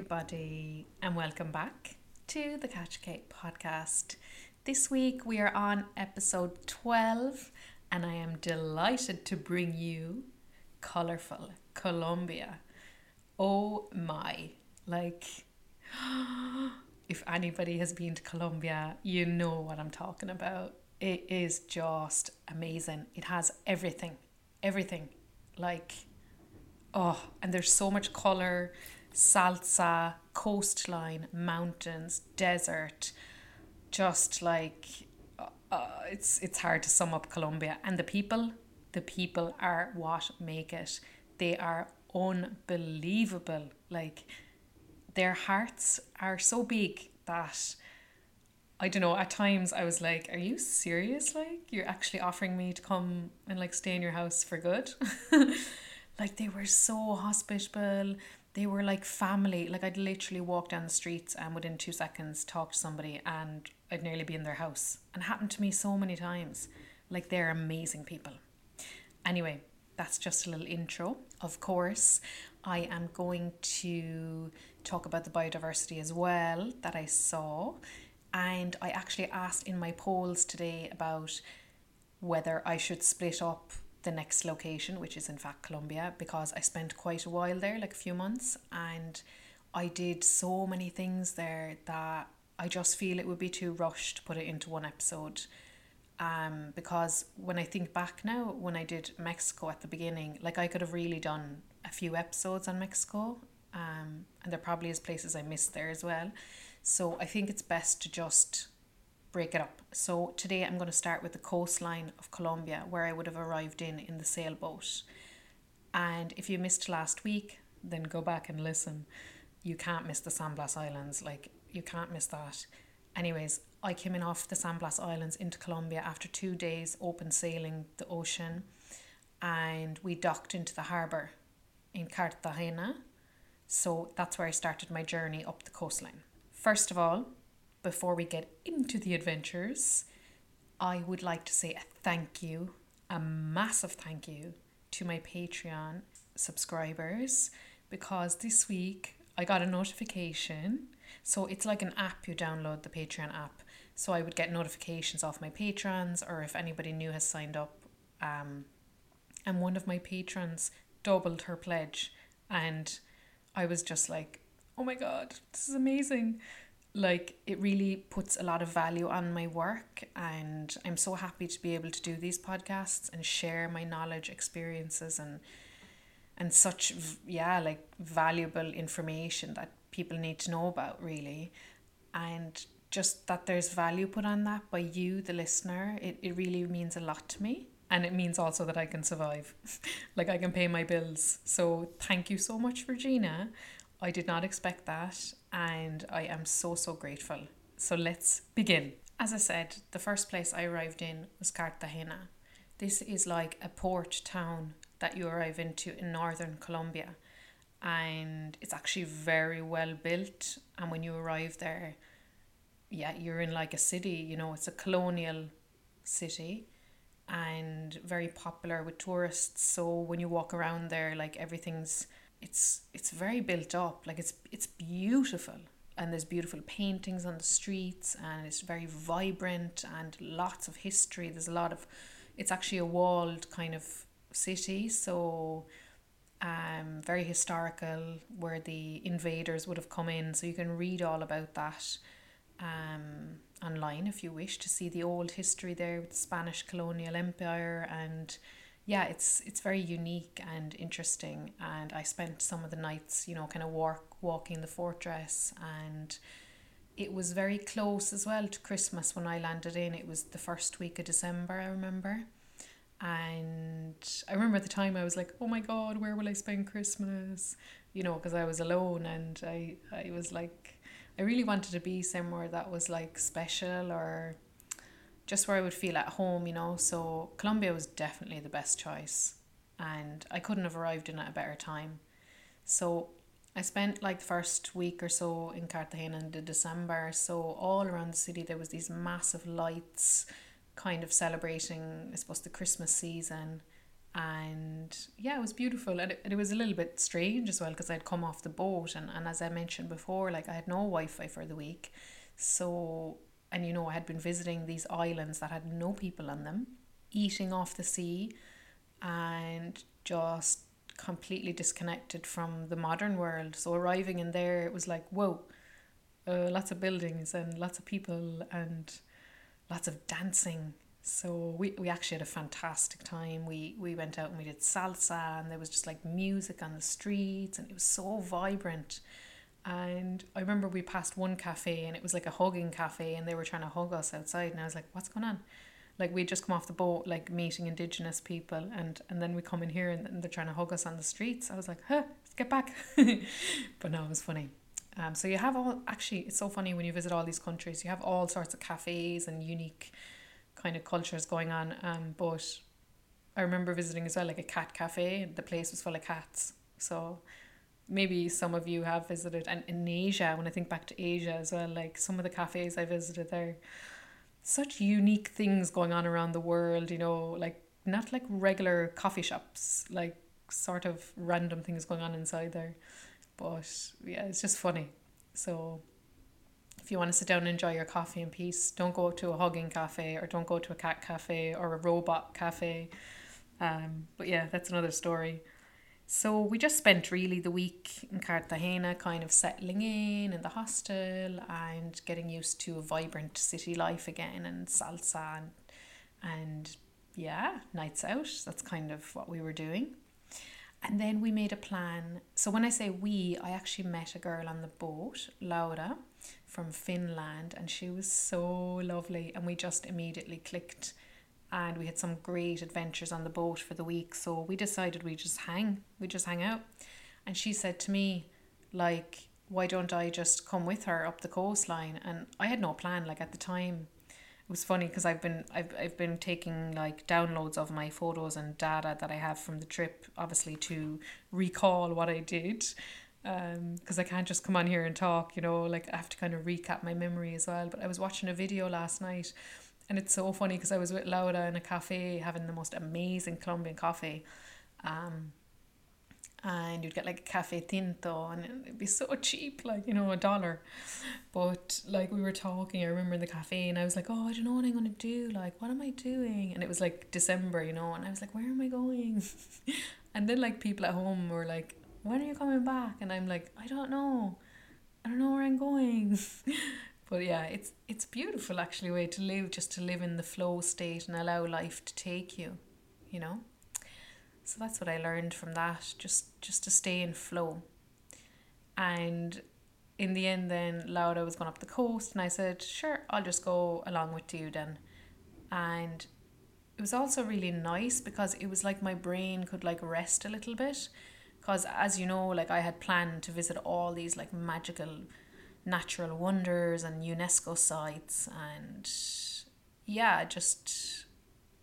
everybody, and welcome back to the Catch Cake podcast. This week we are on episode 12, and I am delighted to bring you Colorful Colombia. Oh my, like, if anybody has been to Colombia, you know what I'm talking about. It is just amazing. It has everything, everything. Like, oh, and there's so much color salsa, coastline, mountains, desert, just like uh, uh, it's it's hard to sum up Colombia and the people. The people are what make it. They are unbelievable. Like their hearts are so big that I don't know, at times I was like, Are you serious? Like, you're actually offering me to come and like stay in your house for good? like, they were so hospitable they were like family. Like I'd literally walk down the streets and within two seconds talk to somebody and I'd nearly be in their house. And happened to me so many times. Like they're amazing people. Anyway, that's just a little intro. Of course, I am going to talk about the biodiversity as well that I saw. And I actually asked in my polls today about whether I should split up the next location, which is in fact Colombia, because I spent quite a while there, like a few months, and I did so many things there that I just feel it would be too rushed to put it into one episode. Um, because when I think back now, when I did Mexico at the beginning, like I could have really done a few episodes on Mexico, um, and there probably is places I missed there as well. So I think it's best to just break it up. So today I'm going to start with the coastline of Colombia where I would have arrived in in the sailboat. And if you missed last week, then go back and listen. You can't miss the San Blas Islands, like you can't miss that. Anyways, I came in off the San Blas Islands into Colombia after 2 days open sailing the ocean and we docked into the harbour in Cartagena. So that's where I started my journey up the coastline. First of all, before we get into the adventures, I would like to say a thank you, a massive thank you to my Patreon subscribers because this week I got a notification. So it's like an app you download the Patreon app. So I would get notifications off my patrons or if anybody new has signed up. Um, and one of my patrons doubled her pledge and I was just like, oh my god, this is amazing like it really puts a lot of value on my work and I'm so happy to be able to do these podcasts and share my knowledge experiences and and such yeah like valuable information that people need to know about really. And just that there's value put on that by you the listener it, it really means a lot to me and it means also that I can survive. Like I can pay my bills. So thank you so much Regina I did not expect that, and I am so, so grateful. So let's begin. As I said, the first place I arrived in was Cartagena. This is like a port town that you arrive into in northern Colombia, and it's actually very well built. And when you arrive there, yeah, you're in like a city, you know, it's a colonial city and very popular with tourists. So when you walk around there, like everything's it's it's very built up. Like it's it's beautiful. And there's beautiful paintings on the streets and it's very vibrant and lots of history. There's a lot of it's actually a walled kind of city. So um very historical where the invaders would have come in. So you can read all about that um online if you wish to see the old history there with the Spanish colonial empire and yeah, it's it's very unique and interesting. And I spent some of the nights, you know, kind of walk walking the fortress, and it was very close as well to Christmas when I landed in. It was the first week of December, I remember. And I remember at the time I was like, oh my God, where will I spend Christmas? You know, because I was alone and I, I was like, I really wanted to be somewhere that was like special or just where I would feel at home, you know. So Colombia was definitely the best choice, and I couldn't have arrived in at a better time. So I spent like the first week or so in Cartagena in the December. So all around the city there was these massive lights, kind of celebrating, I suppose, the Christmas season, and yeah it was beautiful and it, it was a little bit strange as well because i'd come off the boat and, and as i mentioned before like i had no wi-fi for the week so and you know i had been visiting these islands that had no people on them eating off the sea and just completely disconnected from the modern world so arriving in there it was like whoa uh, lots of buildings and lots of people and lots of dancing so we, we actually had a fantastic time. We we went out and we did salsa and there was just like music on the streets and it was so vibrant. And I remember we passed one cafe and it was like a hugging cafe and they were trying to hug us outside and I was like, What's going on? Like we'd just come off the boat like meeting indigenous people and, and then we come in here and, and they're trying to hug us on the streets. I was like, huh, let's get back. but no, it was funny. Um, so you have all actually it's so funny when you visit all these countries, you have all sorts of cafes and unique kind of cultures going on. Um, but I remember visiting as well, like a cat cafe. The place was full of cats. So maybe some of you have visited. And in Asia, when I think back to Asia as well, like some of the cafes I visited there, such unique things going on around the world, you know, like not like regular coffee shops, like sort of random things going on inside there. But yeah, it's just funny. So if you want to sit down and enjoy your coffee in peace, don't go to a hugging cafe or don't go to a cat cafe or a robot cafe. Um, but yeah, that's another story. So we just spent really the week in Cartagena, kind of settling in in the hostel and getting used to a vibrant city life again and salsa and, and yeah, nights out. That's kind of what we were doing. And then we made a plan. So when I say we, I actually met a girl on the boat, Laura, from Finland, and she was so lovely. And we just immediately clicked, and we had some great adventures on the boat for the week. So we decided we just hang, we just hang out. And she said to me, like, why don't I just come with her up the coastline? And I had no plan. Like at the time, it was funny because I've been I've I've been taking like downloads of my photos and data that I have from the trip, obviously to recall what I did, because um, I can't just come on here and talk. You know, like I have to kind of recap my memory as well. But I was watching a video last night, and it's so funny because I was with Laura in a cafe having the most amazing Colombian coffee. Um, and you'd get like a cafe tinto and it'd be so cheap like you know a dollar. But like we were talking i remember in the cafe and i was like oh i don't know what i'm gonna do like what am i doing? And it was like december you know and i was like where am i going? And then like people at home were like when are you coming back? And i'm like i don't know. I don't know where i'm going but yeah it's it's beautiful actually way to live just to live in the flow state and allow life to take you you know so that's what I learned from that, just just to stay in flow. And in the end then Laura was going up the coast and I said, Sure, I'll just go along with you then. And it was also really nice because it was like my brain could like rest a little bit. Because as you know, like I had planned to visit all these like magical natural wonders and UNESCO sites and yeah, just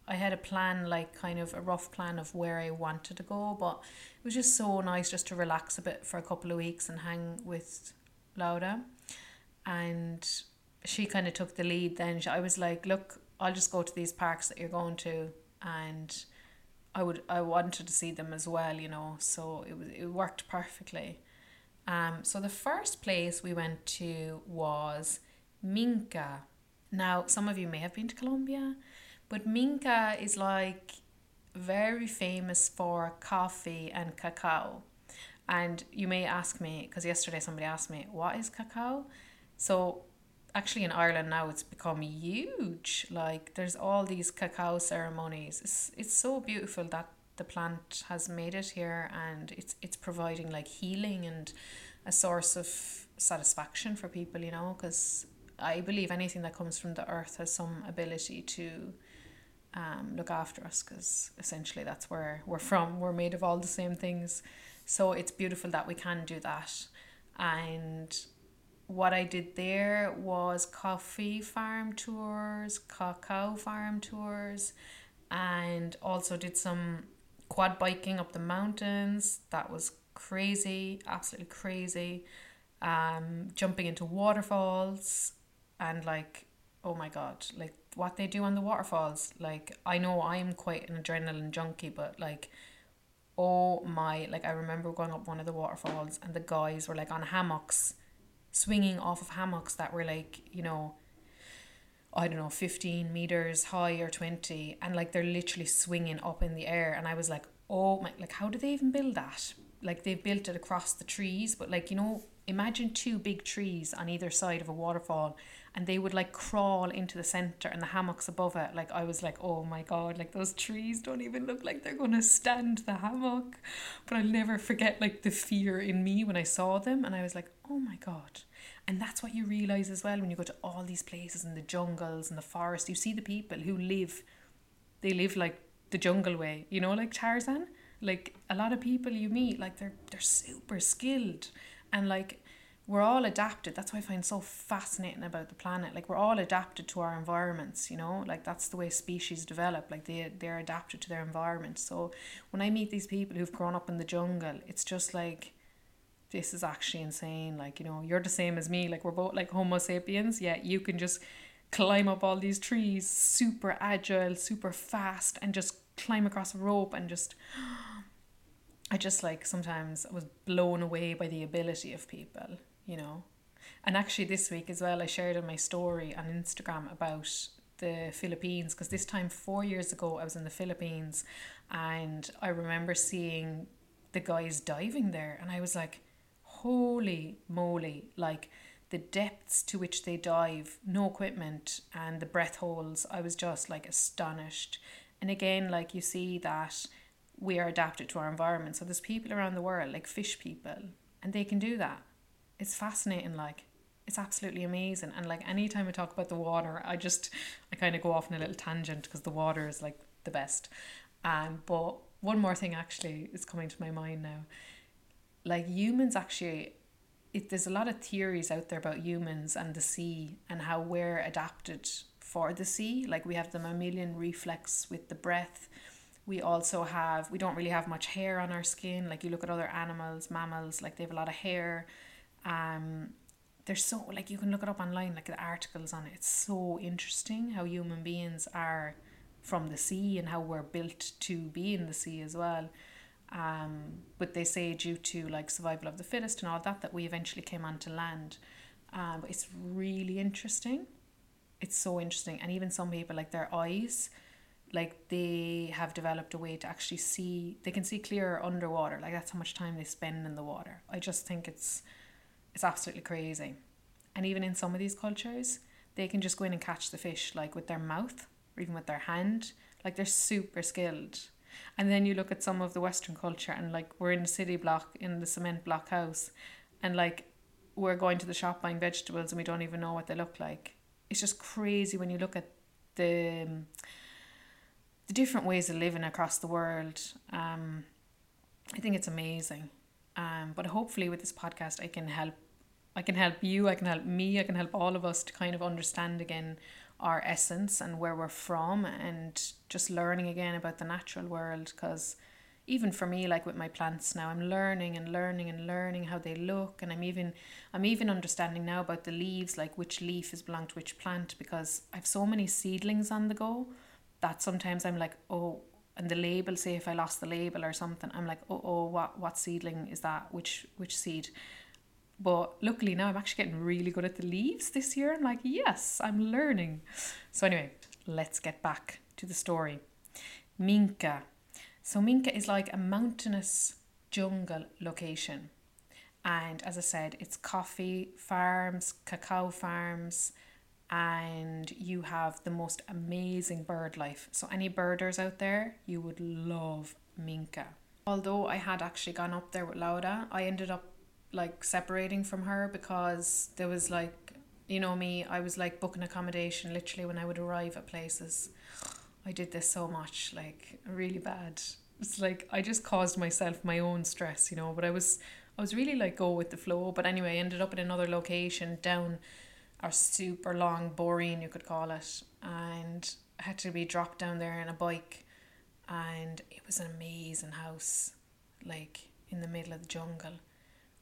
I had a plan, like kind of a rough plan of where I wanted to go, but it was just so nice just to relax a bit for a couple of weeks and hang with Laura. And she kind of took the lead then. I was like, look, I'll just go to these parks that you're going to and I would I wanted to see them as well, you know, so it was it worked perfectly. Um so the first place we went to was Minca. Now some of you may have been to Colombia but Minca is like very famous for coffee and cacao. And you may ask me, because yesterday somebody asked me, what is cacao? So actually in Ireland now it's become huge. Like there's all these cacao ceremonies. It's it's so beautiful that the plant has made it here and it's it's providing like healing and a source of satisfaction for people, you know, because I believe anything that comes from the earth has some ability to um, look after us because essentially that's where we're from. We're made of all the same things. So it's beautiful that we can do that. And what I did there was coffee farm tours, cacao farm tours, and also did some quad biking up the mountains. That was crazy, absolutely crazy. Um, jumping into waterfalls and like oh my god, like what they do on the waterfalls. Like I know I'm quite an adrenaline junkie, but like oh my like I remember going up one of the waterfalls and the guys were like on hammocks swinging off of hammocks that were like you know I don't know 15 meters high or 20 and like they're literally swinging up in the air and I was like oh my like how do they even build that? Like they've built it across the trees but like you know imagine two big trees on either side of a waterfall and they would like crawl into the center and the hammocks above it. Like i was like oh my god like those trees don't even look like they're gonna stand the hammock. But i'll never forget like the fear in me when i saw them and i was like oh my god and that's what you realize as well when you go to all these places in the jungles and the forest. You see the people who live they live like the jungle way you know like tarzan? Like a lot of people you meet like they're they're super skilled and like we're all adapted. That's what i find so fascinating about the planet. Like we're all adapted to our environments you know? Like that's the way species develop. Like they they're adapted to their environment. So when i meet these people who've grown up in the jungle it's just like this is actually insane like you know you're the same as me like we're both like homo sapiens yet you can just climb up all these trees super agile super fast and just climb across a rope and just I just like sometimes I was blown away by the ability of people, you know. And actually, this week as well, I shared on my story on Instagram about the Philippines because this time four years ago I was in the Philippines and I remember seeing the guys diving there and I was like, holy moly, like the depths to which they dive, no equipment, and the breath holds. I was just like astonished. And again, like you see that we are adapted to our environment. So there's people around the world, like fish people, and they can do that. It's fascinating, like it's absolutely amazing. And like anytime I talk about the water, I just I kind of go off on a little tangent because the water is like the best. Um, but one more thing actually is coming to my mind now. Like humans actually it, there's a lot of theories out there about humans and the sea and how we're adapted for the sea. Like we have the mammalian reflex with the breath. We also have we don't really have much hair on our skin. Like you look at other animals mammals like they have a lot of hair. Um there's so like you can look it up online like the articles on it. It's so interesting how human beings are from the sea and how we're built to be in the sea as well um but they say due to like survival of the fittest and all that that we eventually came onto land. Um it's really interesting. It's so interesting. And even some people like their eyes like they have developed a way to actually see they can see clearer underwater like that's how much time they spend in the water. I just think it's it's absolutely crazy. And even in some of these cultures they can just go in and catch the fish like with their mouth or even with their hand. Like they're super skilled and then you look at some of the western culture and like we're in the city block in the cement block house and like we're going to the shop buying vegetables and we don't even know what they look like it's just crazy when you look at the um, the different ways of living across the world. Um, I think it's amazing. Um, but hopefully with this podcast, I can help. I can help you. I can help me. I can help all of us to kind of understand again our essence and where we're from, and just learning again about the natural world. Because even for me, like with my plants now, I'm learning and learning and learning how they look, and I'm even I'm even understanding now about the leaves, like which leaf is belong to which plant, because I've so many seedlings on the go that sometimes I'm like, oh, and the label, say if I lost the label or something, I'm like, oh, oh, what, what seedling is that? Which, which seed? But luckily now I'm actually getting really good at the leaves this year. I'm like, yes, I'm learning. So anyway, let's get back to the story. Minca. So Minca is like a mountainous jungle location. And as I said, it's coffee farms, cacao farms, and you have the most amazing bird life. So, any birders out there, you would love Minca. Although I had actually gone up there with Laura, I ended up like separating from her because there was like, you know, me, I was like booking accommodation literally when I would arrive at places. I did this so much, like really bad. It's like I just caused myself my own stress, you know, but I was I was really like go with the flow. But anyway, I ended up in another location down or super long boring you could call it and I had to be dropped down there in a bike and it was an amazing house like in the middle of the jungle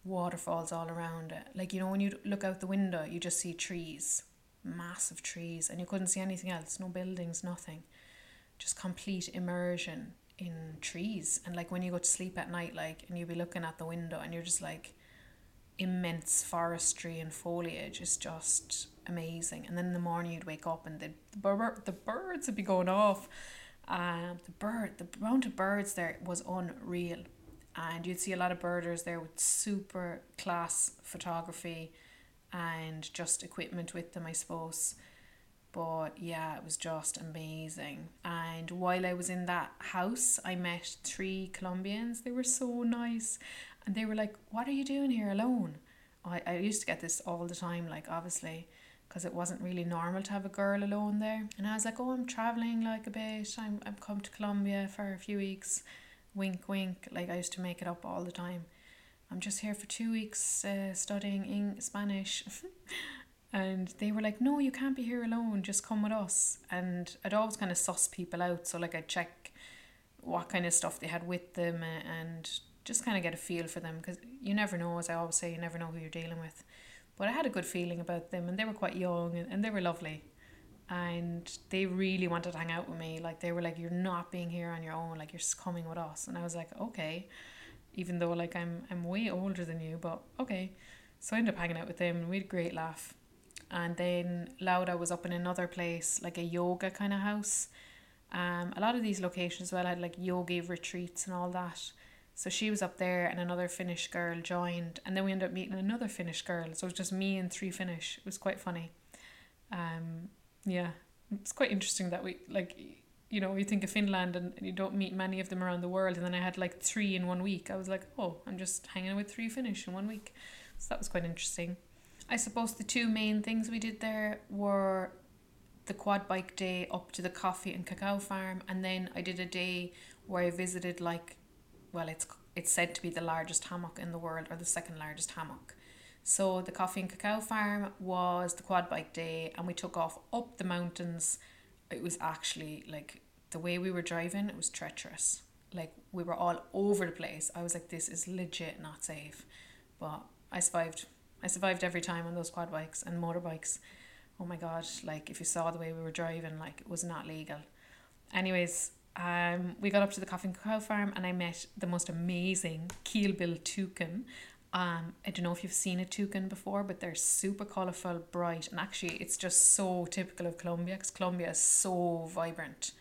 waterfalls all around it like you know when you look out the window you just see trees massive trees, and you couldn't see anything else, no buildings, nothing. Just complete immersion in trees. And like when you go to sleep at night, like, and you'll be looking at the window and you're just like, immense forestry and foliage is just amazing. And then in the morning you'd wake up and the, the, the birds would be going off. Um, the bird, the amount of birds there was unreal. And you'd see a lot of birders there with super class photography and just equipment with them, I suppose. But yeah, it was just amazing. And while I was in that house, I met three Colombians. They were so nice. And they were like, What are you doing here alone? I, I used to get this all the time, like, obviously, because it wasn't really normal to have a girl alone there. And I was like, Oh, I'm traveling like a bit. I'm, I've come to Colombia for a few weeks. Wink, wink. Like, I used to make it up all the time. I'm just here for two weeks uh, studying in Spanish. and they were like, no, you can't be here alone. Just come with us. And I'd always kind of suss people out. So, like, I'd check what kind of stuff they had with them and just kind of get a feel for them because you never know, as I always say, you never know who you're dealing with. But I had a good feeling about them, and they were quite young and, and they were lovely. And they really wanted to hang out with me. Like, they were like, You're not being here on your own, like, you're coming with us. And I was like, Okay. Even though, like, I'm, I'm way older than you, but okay. So I ended up hanging out with them, and we had a great laugh and then Laura was up in another place, like a yoga kind of house. Um, a lot of these locations well had like yogi retreats and all that. So she was up there, and another Finnish girl joined, and then we ended up meeting another Finnish girl. So it was just me and three Finnish. It was quite funny. Um, yeah, it's quite interesting that we like, you know, you think of Finland and you don't meet many of them around the world, and then I had like three in one week. I was like, oh, I'm just hanging with three Finnish in one week. So that was quite interesting. I suppose the two main things we did there were the quad bike day up to the coffee and cacao farm, and then I did a day where I visited like, well, it's it's said to be the largest hammock in the world or the second largest hammock. So the coffee and cacao farm was the quad bike day, and we took off up the mountains. It was actually like the way we were driving; it was treacherous. Like we were all over the place. I was like, "This is legit not safe," but I survived I survived every time on those quad bikes and motorbikes. Oh my god, like if you saw the way we were driving, like it was not legal. Anyways, um, we got up to the Coffin Cow Farm and I met the most amazing Keelbill toucan. Um, I don't know if you've seen a toucan before, but they're super colourful, bright, and actually it's just so typical of Colombia because Colombia is so vibrant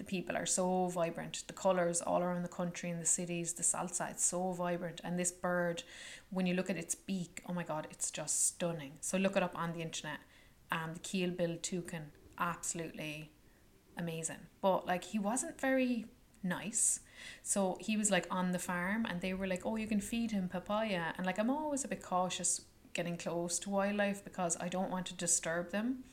the people are so vibrant. The colours all around the country and the cities, the salsa, it's so vibrant. And this bird, when you look at its beak, oh my god, it's just stunning. So look it up on the internet. Um, the keelbill toucan, absolutely amazing. But like he wasn't very nice. So he was like on the farm and they were like, Oh, you can feed him papaya and like I'm always a bit cautious getting close to wildlife because I don't want to disturb them.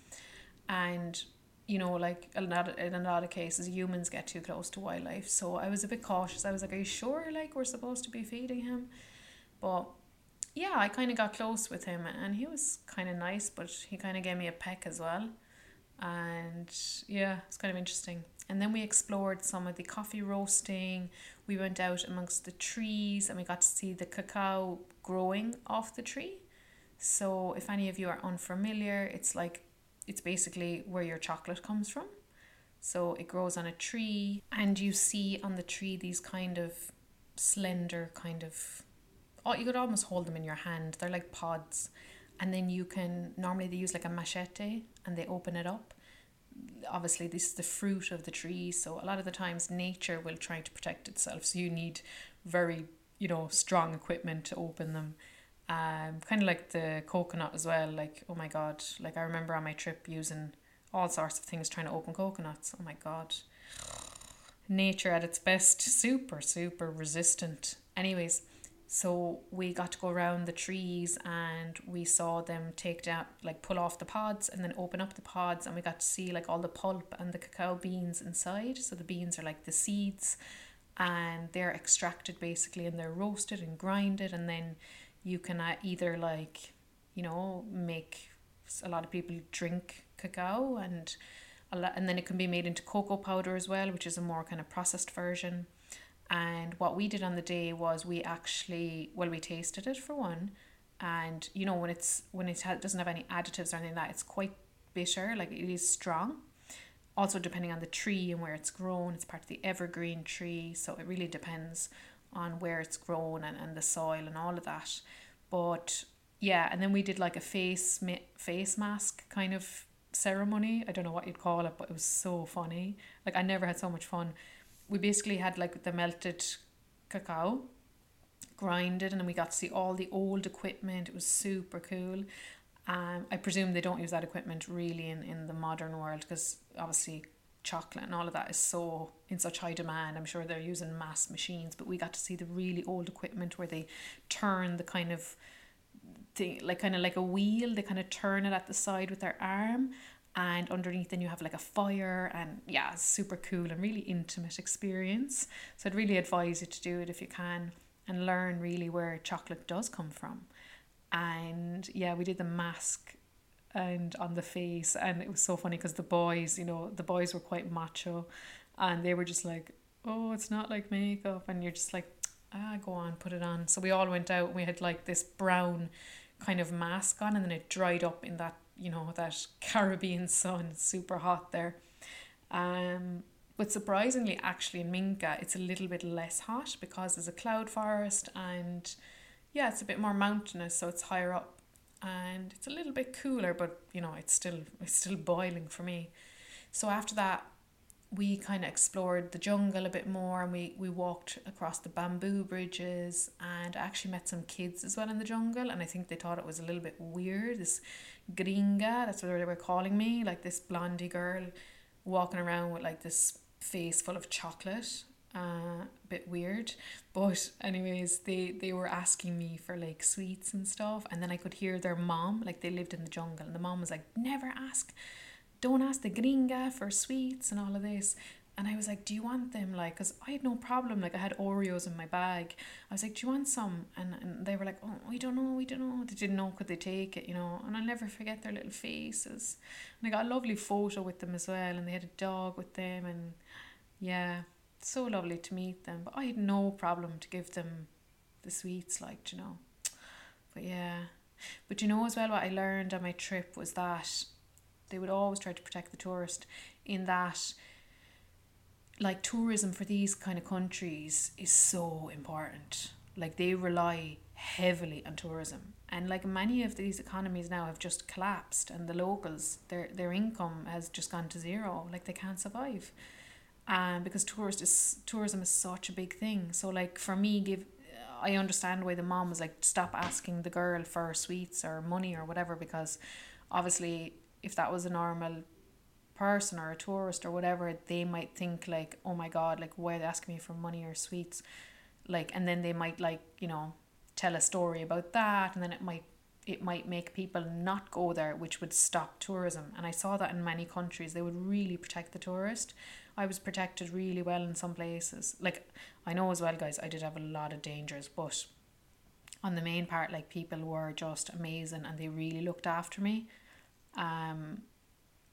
And you know, like a lot in a lot of cases, humans get too close to wildlife. So I was a bit cautious. I was like, "Are you sure? Like we're supposed to be feeding him?" But yeah, I kind of got close with him, and he was kind of nice. But he kind of gave me a peck as well, and yeah, it's kind of interesting. And then we explored some of the coffee roasting. We went out amongst the trees, and we got to see the cacao growing off the tree. So if any of you are unfamiliar, it's like it's basically where your chocolate comes from. So it grows on a tree, and you see on the tree these kind of slender, kind of, oh, you could almost hold them in your hand. They're like pods. And then you can, normally they use like a machete and they open it up. Obviously, this is the fruit of the tree. So a lot of the times, nature will try to protect itself. So you need very, you know, strong equipment to open them um, kind of like the coconut as well. Like, oh my god, like I remember on my trip using all sorts of things trying to open coconuts. Oh my god. Nature at its best, super, super resistant. Anyways, so we got to go around the trees and we saw them take down, like pull off the pods and then open up the pods, and we got to see like all the pulp and the cacao beans inside. So the beans are like the seeds, and they're extracted basically and they're roasted and grinded, and then you can uh, either like you know make a lot of people drink cacao and a lot, and then it can be made into cocoa powder as well which is a more kind of processed version and what we did on the day was we actually well we tasted it for one and you know when it's when it doesn't have any additives or anything like that it's quite bitter, like it is strong. Also, depending on the tree and where it's grown, it's part of the evergreen tree, so it really depends on where it's grown and, and the soil and all of that. But yeah, and then we did like a face face mask kind of ceremony. I don't know what you'd call it, but it was so funny. Like I never had so much fun. We basically had like the melted cacao grinded and then we got to see all the old equipment. It was super cool. Um, I presume they don't use that equipment really in, in the modern world because obviously chocolate and all of that is so in such high demand. I'm sure they're using mass machines, but we got to see the really old equipment where they turn the kind of thing like kind of like a wheel, they kind of turn it at the side with their arm and underneath then you have like a fire and yeah, super cool and really intimate experience. So I'd really advise you to do it if you can and learn really where chocolate does come from. And yeah, we did the mask and on the face and it was so funny because the boys, you know, the boys were quite macho and they were just like, Oh, it's not like makeup and you're just like, ah, go on, put it on. So we all went out and we had like this brown kind of mask on and then it dried up in that, you know, that Caribbean sun, super hot there. Um but surprisingly, actually, in Minca, it's a little bit less hot because there's a cloud forest and yeah, it's a bit more mountainous, so it's higher up and it's a little bit cooler, but you know, it's still it's still boiling for me. So after that, we kind of explored the jungle a bit more and we, we walked across the bamboo bridges and actually met some kids as well in the jungle and I think they thought it was a little bit weird. This gringa, that's what they were calling me, like this blondie girl walking around with like this face full of chocolate uh, a bit weird but anyways they they were asking me for like sweets and stuff and then I could hear their mom like they lived in the jungle and the mom was like never ask don't ask the gringa for sweets and all of this and I was like, do you want them? Like, because I had no problem. Like, I had Oreos in my bag. I was like, do you want some? And, and they were like, oh, we don't know, we don't know. They didn't know, could they take it, you know? And I'll never forget their little faces. And I got a lovely photo with them as well. And they had a dog with them. And yeah, so lovely to meet them. But I had no problem to give them the sweets, like, you know. But yeah. But you know, as well, what I learned on my trip was that they would always try to protect the tourist in that like tourism for these kind of countries is so important. Like they rely heavily on tourism. And like many of these economies now have just collapsed and the locals their their income has just gone to zero. Like they can't survive. Um because tourist is tourism is such a big thing. So like for me give I understand why the mom was like stop asking the girl for sweets or money or whatever because obviously if that was a normal person or a tourist or whatever, they might think like, oh my god, like why are they asking me for money or sweets? Like and then they might like, you know, tell a story about that and then it might it might make people not go there, which would stop tourism. And I saw that in many countries. They would really protect the tourist. I was protected really well in some places. Like I know as well, guys, I did have a lot of dangers, but on the main part, like people were just amazing and they really looked after me. Um,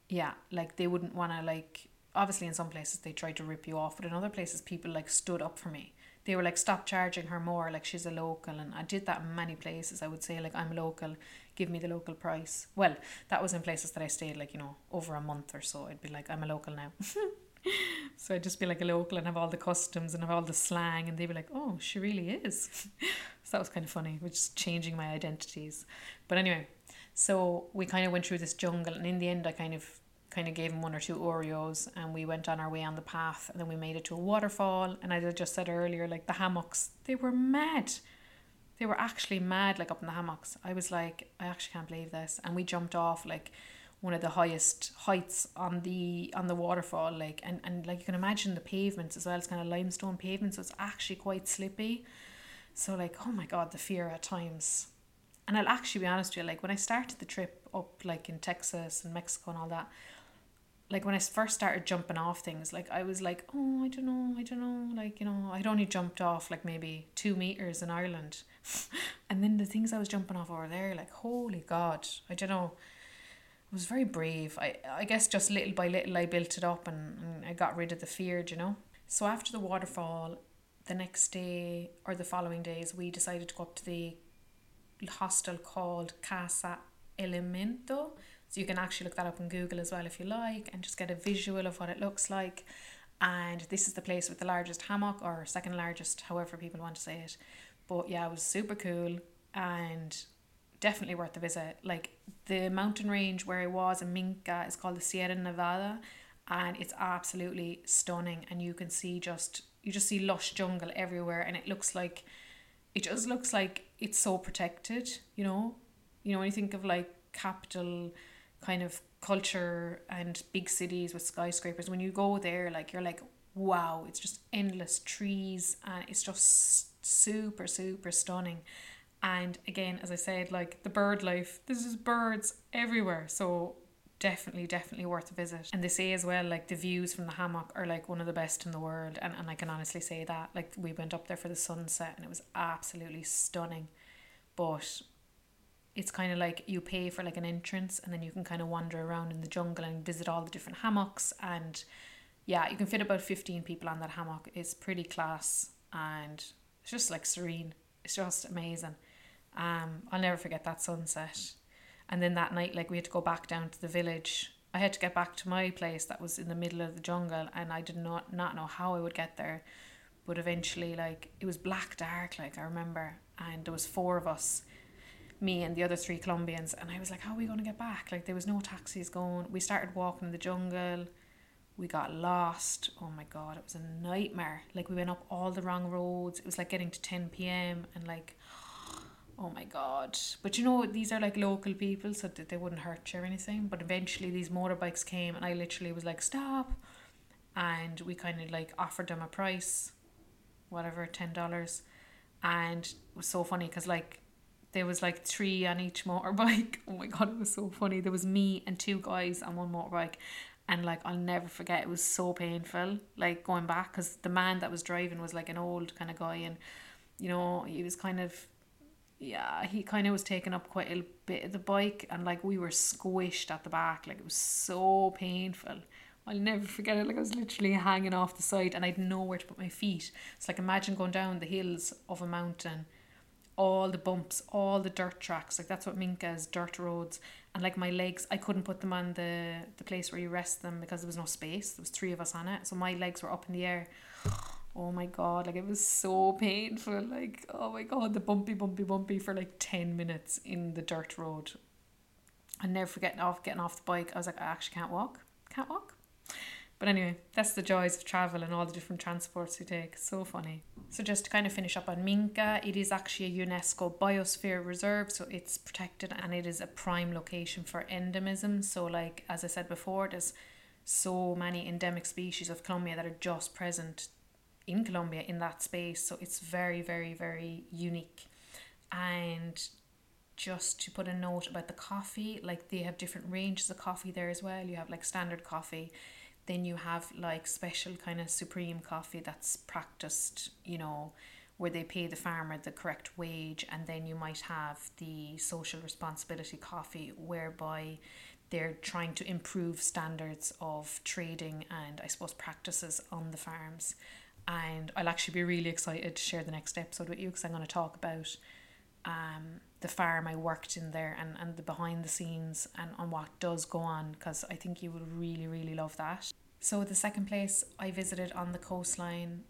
yeah, like they wouldn't want to like obviously in some places they tried to rip you off, but in other places people like stood up for me. They were like, stop charging her more, like she's a local. And I did that in many places. I would say, like, I'm local, give me the local price. Well, that was in places that I stayed, like, you know, over a month or so. I'd be like, I'm a local now. so I'd just be like a local and have all the customs and have all the slang. And they'd be like, oh, she really is. so that was kind of funny, which is changing my identities. But anyway, so we kind of went through this jungle. And in the end, I kind of kind of gave him one or two Oreos and we went on our way on the path and then we made it to a waterfall. And as I just said earlier like the hammocks they were mad. They were actually mad like up in the hammocks. I was like I actually can't believe this. And we jumped off like one of the highest heights on the on the waterfall like and, and like you can imagine the pavements as well. It's kind of limestone pavement so it's actually quite slippy. So like oh my god the fear at times and I'll actually be honest with you like when I started the trip up like in Texas and Mexico and all that like when I first started jumping off things, like I was like, oh, I don't know, I don't know, like you know, I'd only jumped off like maybe two meters in Ireland, and then the things I was jumping off over there, like holy God, I don't know. I was very brave. I I guess just little by little I built it up and, and I got rid of the fear, you know. So after the waterfall, the next day or the following days, we decided to go up to the hostel called Casa Elemento So you can actually look that up on Google as well if you like and just get a visual of what it looks like. And this is the place with the largest hammock or second largest, however people want to say it. But yeah, it was super cool and definitely worth the visit. Like the mountain range where I was in Minca is called the Sierra Nevada and it's absolutely stunning and you can see just you just see lush jungle everywhere and it looks like it just looks like it's so protected, you know. You know, when you think of like capital kind of culture and big cities with skyscrapers, when you go there, like you're like, wow, it's just endless trees and it's just super, super stunning. And again, as I said, like the bird life, this is birds everywhere. So definitely, definitely worth a visit. And they say as well, like the views from the hammock are like one of the best in the world. And, and I can honestly say that. Like we went up there for the sunset and it was absolutely stunning. But it's kind of like you pay for like an entrance and then you can kind of wander around in the jungle and visit all the different hammocks and yeah you can fit about 15 people on that hammock it's pretty class and it's just like serene it's just amazing um, I'll never forget that sunset. And then that night, like we had to go back down to the village. I had to get back to my place that was in the middle of the jungle, and I did not not know how I would get there. But eventually, like it was black dark, like I remember, and there was four of us, me and the other three Colombians, and I was like, "How are we going to get back?" Like there was no taxis going. We started walking in the jungle. We got lost. Oh my god, it was a nightmare. Like we went up all the wrong roads. It was like getting to ten p.m. and like oh my god. But you know these are like local people so that they wouldn't hurt you or anything. But eventually these motorbikes came and i literally was like stop. And we kind of like offered them a price whatever ten dollars. And it was so funny because like there was like three on each motorbike. Oh my god it was so funny. There was me and two guys on one motorbike. And like I'll never forget it was so painful like going back because the man that was driving was like an old kind of guy. And you know he was kind of yeah, he kind of was taking up quite a bit of the bike, and like we were squished at the back, like it was so painful. I'll never forget it. Like I was literally hanging off the side, and I'd nowhere to put my feet. It's like imagine going down the hills of a mountain, all the bumps, all the dirt tracks. Like that's what Minca is, dirt roads. And like my legs, I couldn't put them on the the place where you rest them because there was no space. There was three of us on it, so my legs were up in the air oh my god like it was so painful like oh my god the bumpy bumpy bumpy for like 10 minutes in the dirt road. And never forgetting off getting off the bike i was like i actually can't walk can't walk. But anyway that's the joys of travel and all the different transports we take. So funny. So just to kind of finish up on Minca it is actually a unesco biosphere reserve so it's protected and it is a prime location for endemism. So like as i said before there's so many endemic species of Colombia that are just present in Colombia in that space. So it's very, very, very unique. And just to put a note about the coffee, like they have different ranges of coffee there as well. You have like standard coffee, then you have like special kind of supreme coffee that's practiced, you know, where they pay the farmer the correct wage, and then you might have the social responsibility coffee whereby they're trying to improve standards of trading and I suppose practices on the farms and I'll actually be really excited to share the next episode with you because I'm going to talk about um, the farm I worked in there and, and the behind the scenes and on what does go on because I think you will really, really love that. So, the second place I visited on the coastline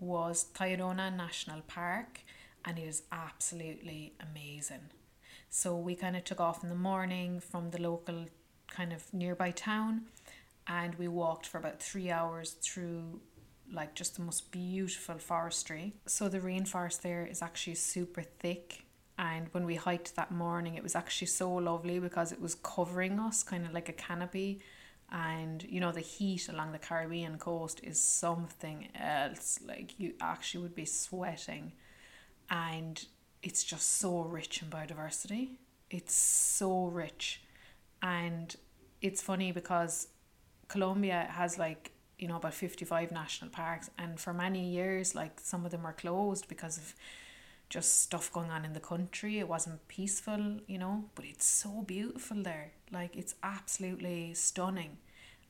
was Tayrona National Park and it is absolutely amazing. So, we kind of took off in the morning from the local kind of nearby town and we walked for about three hours through like just the most beautiful forestry. So the rainforest there is actually super thick. And when we hiked that morning, it was actually so lovely because it was covering us, kind of like a canopy. And you know, the heat along the Caribbean coast is something else. Like, you actually would be sweating. And it's just so rich in biodiversity. It's so rich. And it's funny because Colombia has like you know about 55 national parks. And for many years like some of them were closed because of just stuff going on in the country. It wasn't peaceful you know but it's so beautiful there. Like it's absolutely stunning.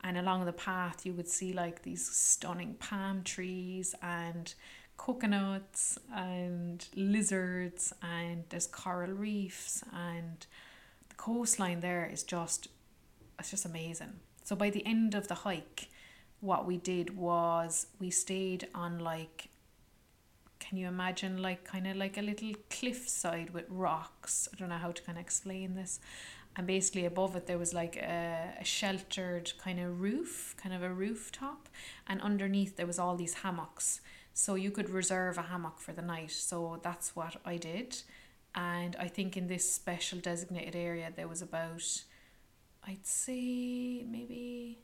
And along the path you would see like these stunning palm trees and coconuts and lizards and there's coral reefs. And the coastline there is just it's just amazing. So by the end of the hike, what we did was we stayed on like can you imagine like kind of like a little cliffside with rocks? I don't know how to kind of explain this. And basically above it there was like a, a sheltered kind of roof kind of a rooftop. And underneath there was all these hammocks. So you could reserve a hammock for the night. So that's what i did. And i think in this special designated area there was about i'd say maybe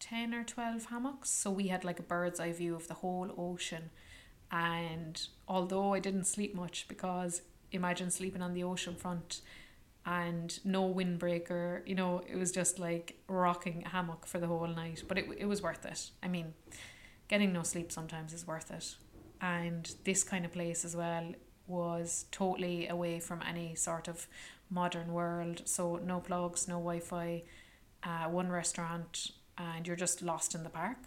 10 or 12 hammocks. So we had like a bird's eye view of the whole ocean. And although i didn't sleep much because imagine sleeping on the ocean front and no windbreaker you know it was just like rocking a hammock for the whole night. But it, it was worth it. I mean getting no sleep sometimes is worth it. And this kind of place as well was totally away from any sort of modern world. So no plugs no wi-fi uh, one restaurant and you're just lost in the park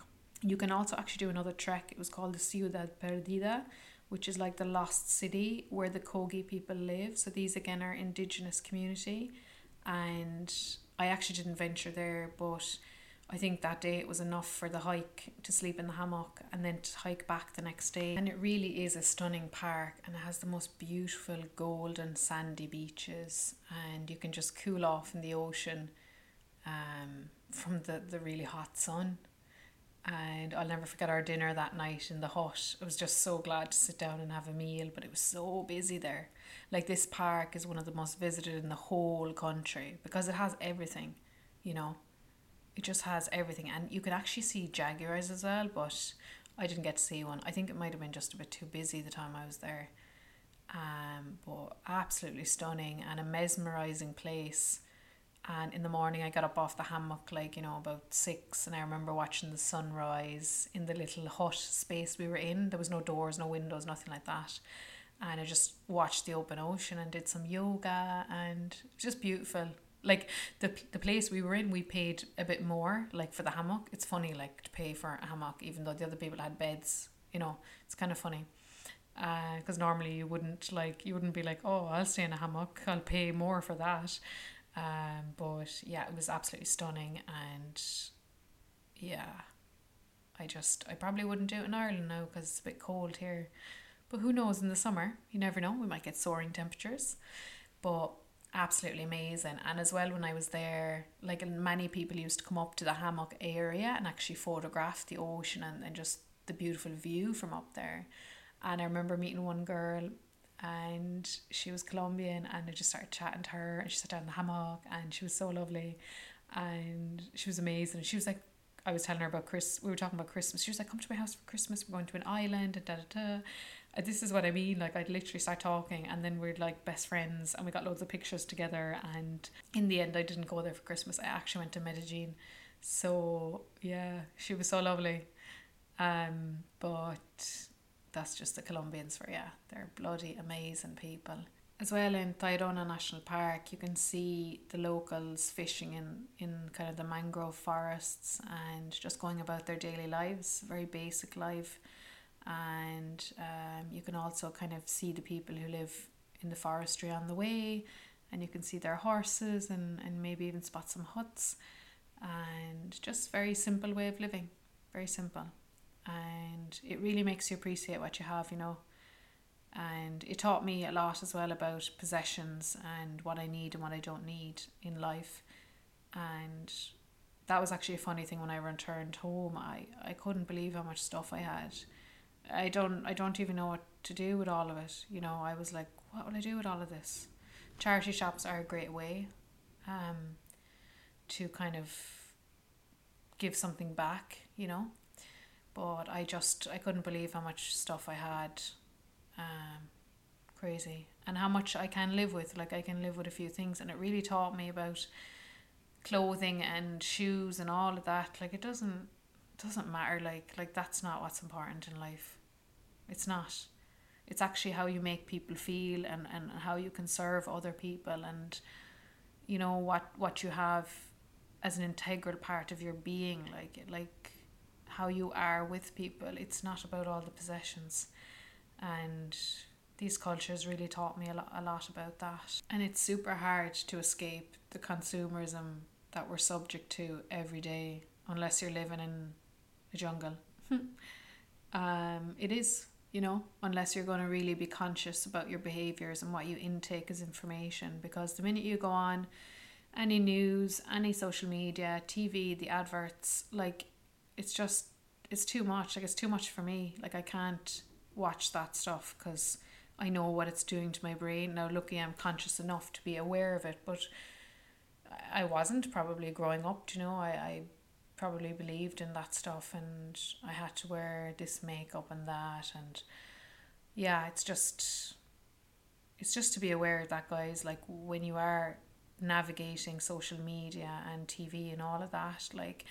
you can also actually do another trek it was called the ciudad perdida which is like the lost city where the Kogi people live. So these again are indigenous community, and I actually didn't venture there, but I think that day it was enough for the hike to sleep in the hammock and then to hike back the next day. And it really is a stunning park and it has the most beautiful golden sandy beaches and you can just cool off in the ocean um, from the, the really hot sun and I'll never forget our dinner that night in the hut. I was just so glad to sit down and have a meal, but it was so busy there. Like this park is one of the most visited in the whole country because it has everything, you know. It just has everything and you can actually see jaguars as well, but I didn't get to see one. I think it might have been just a bit too busy the time I was there. Um, but absolutely stunning and a mesmerizing place and in the morning I got up off the hammock like you know about six and I remember watching the sunrise in the little hut space we were in. There was no doors no windows nothing like that. And I just watched the open ocean and did some yoga and just beautiful. Like the the place we were in we paid a bit more like for the hammock. It's funny like to pay for a hammock even though the other people had beds you know it's kind of funny. Because uh, normally you wouldn't like you wouldn't be like oh I'll stay in a hammock. I'll pay more for that um, but yeah, it was absolutely stunning, and yeah, I just I probably wouldn't do it in Ireland now because it's a bit cold here. But who knows in the summer? You never know. We might get soaring temperatures. But absolutely amazing. And as well, when I was there, like many people used to come up to the hammock area and actually photograph the ocean and, and just the beautiful view from up there. And I remember meeting one girl and she was Colombian and I just started chatting to her and she sat down in the hammock and she was so lovely and she was amazing. She was like I was telling her about Chris we were talking about Christmas. She was like, Come to my house for Christmas, we're going to an island and da da da this is what I mean. Like I'd literally start talking and then we're like best friends and we got loads of pictures together and in the end I didn't go there for Christmas. I actually went to Medellin. So yeah, she was so lovely. Um but that's just the Colombians for you. They're bloody amazing people. As well in Tayrona National Park, you can see the locals fishing in, in kind of the mangrove forests and just going about their daily lives, very basic life. And um, you can also kind of see the people who live in the forestry on the way, and you can see their horses and, and maybe even spot some huts. And just very simple way of living, very simple and it really makes you appreciate what you have, you know. And it taught me a lot as well about possessions and what I need and what I don't need in life. And that was actually a funny thing when I returned home. I, I couldn't believe how much stuff I had. I don't I don't even know what to do with all of it. You know, I was like, what will I do with all of this? Charity shops are a great way um, to kind of give something back, you know but I just I couldn't believe how much stuff I had um crazy. And how much I can live with like I can live with a few things. And it really taught me about clothing and shoes and all of that. Like it doesn't doesn't matter like like that's not what's important in life. It's not. It's actually how you make people feel and, and how you can serve other people and you know what what you have as an integral part of your being. Like like how you are with people. It's not about all the possessions. And these cultures really taught me a lot, a lot about that. And it's super hard to escape the consumerism that we're subject to every day, unless you're living in a jungle. um, it is, you know, unless you're going to really be conscious about your behaviors and what you intake as information. Because the minute you go on any news, any social media, TV, the adverts, like it's just, it's too much. Like it's too much for me. Like I can't watch that stuff because I know what it's doing to my brain. Now, luckily, I'm conscious enough to be aware of it, but I wasn't probably growing up. You know, I, I probably believed in that stuff and I had to wear this makeup and that. And yeah, it's just, it's just to be aware of that, guys. Like when you are navigating social media and TV and all of that, like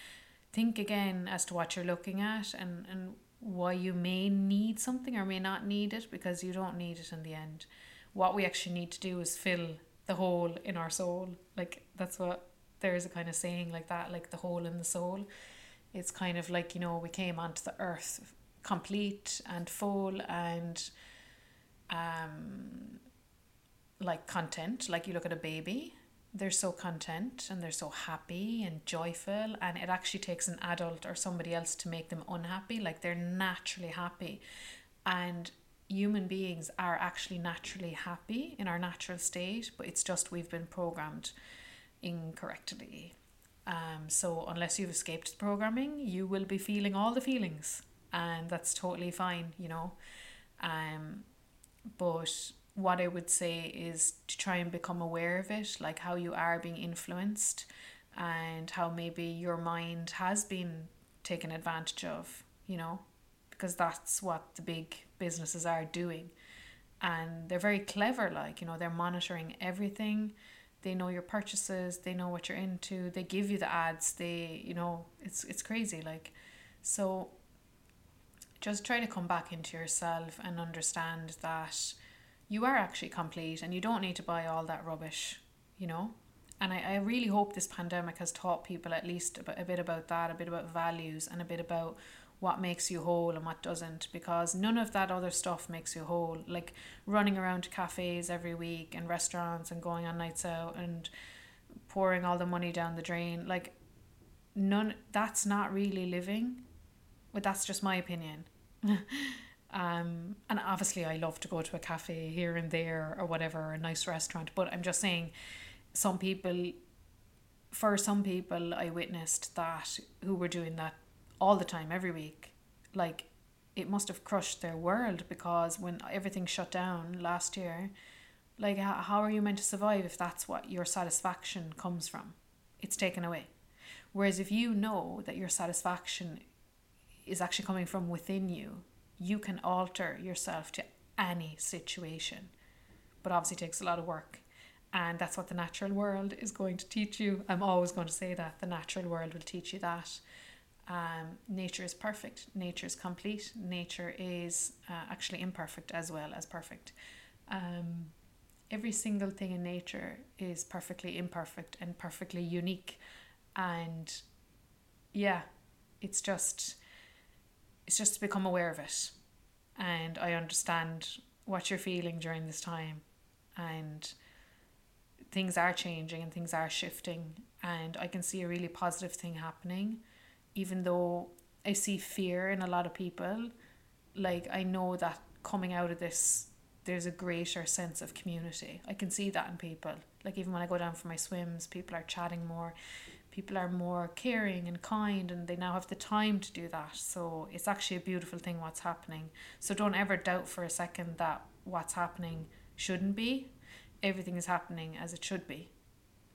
think again as to what you're looking at and, and why you may need something or may not need it because you don't need it in the end. What we actually need to do is fill the hole in our soul. Like that's what there is a kind of saying like that, like the hole in the soul. It's kind of like, you know, we came onto the earth complete and full and um like content. Like you look at a baby they're so content and they're so happy and joyful and it actually takes an adult or somebody else to make them unhappy. Like they're naturally happy. And human beings are actually naturally happy in our natural state but it's just we've been programmed incorrectly. Um so unless you've escaped programming you will be feeling all the feelings and that's totally fine you know? Um but what I would say is to try and become aware of it, like how you are being influenced and how maybe your mind has been taken advantage of, you know, because that's what the big businesses are doing. And they're very clever, like, you know, they're monitoring everything. They know your purchases, they know what you're into, they give you the ads, they, you know, it's it's crazy. Like, so just try to come back into yourself and understand that you are actually complete and you don't need to buy all that rubbish, you know? And I, I really hope this pandemic has taught people at least a, bit about that, a bit about values, and a bit about what makes you whole and what doesn't, because none of that other stuff makes you whole. Like running around to cafes every week and restaurants and going on nights out and pouring all the money down the drain. Like, none, that's not really living. But that's just my opinion. Um, and obviously, I love to go to a cafe here and there or whatever, a nice restaurant. But I'm just saying, some people, for some people, I witnessed that who were doing that all the time, every week. Like, it must have crushed their world because when everything shut down last year, like, how, how are you meant to survive if that's what your satisfaction comes from? It's taken away. Whereas if you know that your satisfaction is actually coming from within you, you can alter yourself to any situation. But obviously takes a lot of work. And that's what the natural world is going to teach you. I'm always going to say that. The natural world will teach you that. Um, nature is perfect. Nature is complete. Nature is uh, actually imperfect as well as perfect. Um, every single thing in nature is perfectly imperfect and perfectly unique. And yeah, it's just it's just to become aware of it. And I understand what you're feeling during this time. And things are changing and things are shifting. And I can see a really positive thing happening, even though I see fear in a lot of people. Like, I know that coming out of this, there's a greater sense of community. I can see that in people. Like, even when I go down for my swims, people are chatting more people are more caring and kind and they now have the time to do that. So it's actually a beautiful thing what's happening. So don't ever doubt for a second that what's happening shouldn't be. Everything is happening as it should be.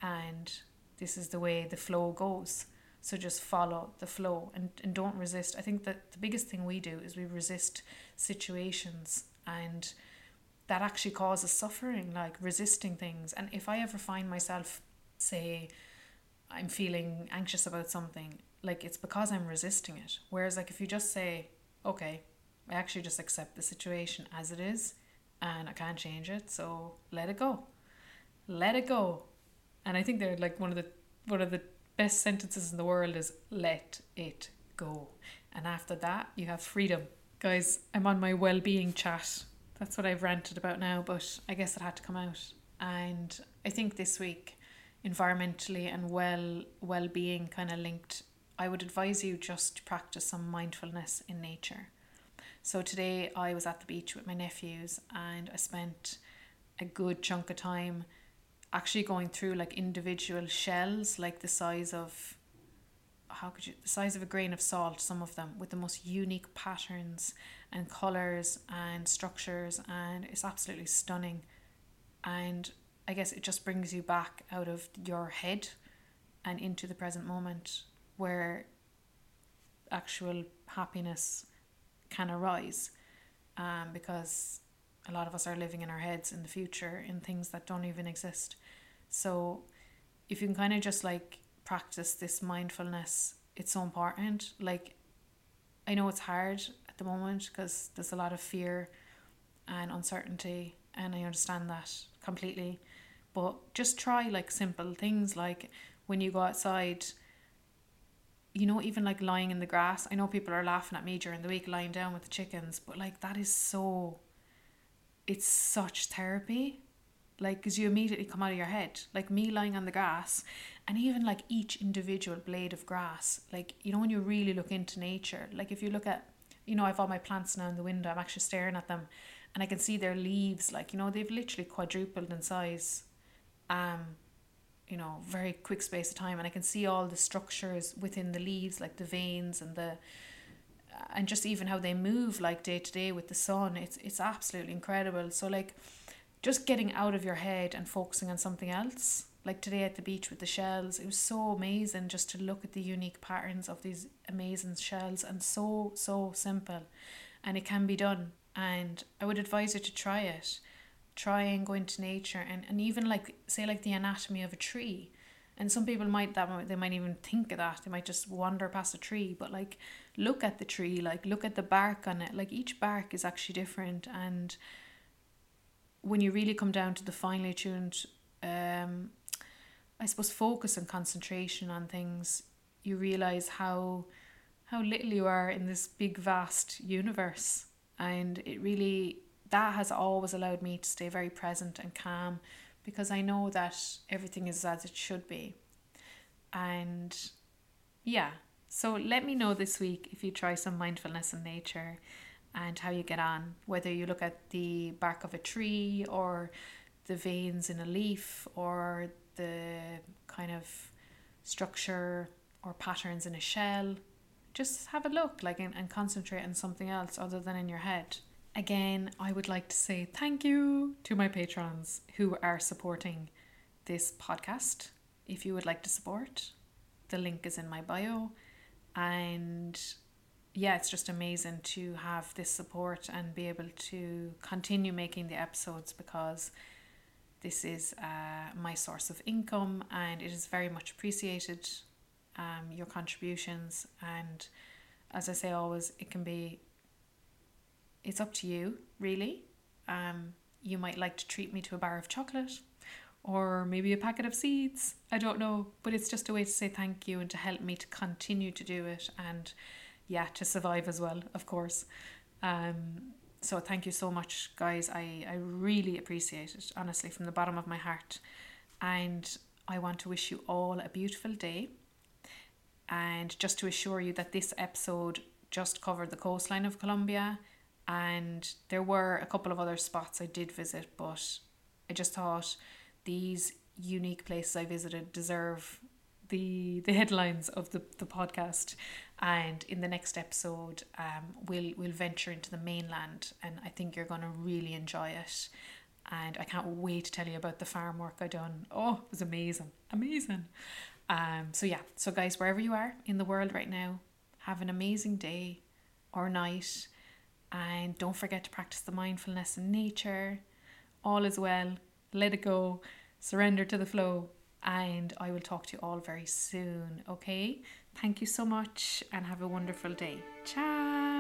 And this is the way the flow goes. So just follow the flow and, and don't resist. I think that the biggest thing we do is we resist situations and that actually causes suffering like resisting things. And if i ever find myself say I'm feeling anxious about something, like it's because I'm resisting it. Whereas, like, if you just say, okay, I actually just accept the situation as it is and I can't change it, so let it go. Let it go. And I think they're like one of the one of the best sentences in the world is let it go. And after that, you have freedom. Guys, I'm on my well being chat. That's what I've ranted about now, but I guess it had to come out. And I think this week environmentally and well well being kind of linked, I would advise you just to practice some mindfulness in nature. So today I was at the beach with my nephews and I spent a good chunk of time actually going through like individual shells like the size of how could you the size of a grain of salt some of them with the most unique patterns and colors and structures and it's absolutely stunning and i guess it just brings you back out of your head and into the present moment where actual happiness can arise um, because a lot of us are living in our heads in the future in things that don't even exist. So if you can kind of just like practice this mindfulness it's so important. Like i know it's hard at the moment because there's a lot of fear and uncertainty and i understand that completely but just try like simple things like when you go outside you know even like lying in the grass. I know people are laughing at me during the week lying down with the chickens but like that is so it's such therapy. Like because you immediately come out of your head. Like me lying on the grass and even like each individual blade of grass. Like you know when you really look into nature. Like if you look at you know i've all my plants now in the window. I'm actually staring at them and i can see their leaves. Like you know they've literally quadrupled in size um you know very quick space of time and i can see all the structures within the leaves like the veins and the and just even how they move like day to day with the sun it's it's absolutely incredible so like just getting out of your head and focusing on something else. Like today at the beach with the shells, it was so amazing just to look at the unique patterns of these amazing shells and so, so simple. And it can be done. And I would advise you to try it. Try and go into nature and, and even like, say, like the anatomy of a tree. And some people might that they might even think of that. They might just wander past a tree, but like look at the tree, like look at the bark on it. Like each bark is actually different and when you really come down to the finely tuned, um, I suppose, focus and concentration on things, you realize how how little you are in this big vast universe, and it really that has always allowed me to stay very present and calm because I know that everything is as it should be. And yeah, so let me know this week if you try some mindfulness in nature and how you get on, whether you look at the bark of a tree or the veins in a leaf or the kind of structure or patterns in a shell. Just have a look like and, and concentrate on something else other than in your head. Again, I would like to say thank you to my patrons who are supporting this podcast. If you would like to support, the link is in my bio. And yeah, it's just amazing to have this support and be able to continue making the episodes because this is uh, my source of income and it is very much appreciated. Um, your contributions and as I say always, it can be. It's up to you, really. Um, you might like to treat me to a bar of chocolate or maybe a packet of seeds. I don't know, but it's just a way to say thank you and to help me to continue to do it and yeah, to survive as well, of course. Um, so thank you so much, guys. I, I really appreciate it, honestly, from the bottom of my heart. And I want to wish you all a beautiful day. And just to assure you that this episode just covered the coastline of Colombia, and there were a couple of other spots I did visit, but I just thought these unique places I visited deserve the the headlines of the, the podcast. And in the next episode um we'll we'll venture into the mainland and I think you're gonna really enjoy it. And I can't wait to tell you about the farm work I done. Oh it was amazing amazing. Um so yeah so guys wherever you are in the world right now have an amazing day or night and don't forget to practice the mindfulness in nature all is well let it go surrender to the flow and I will talk to you all very soon. Okay, thank you so much and have a wonderful day. Ciao.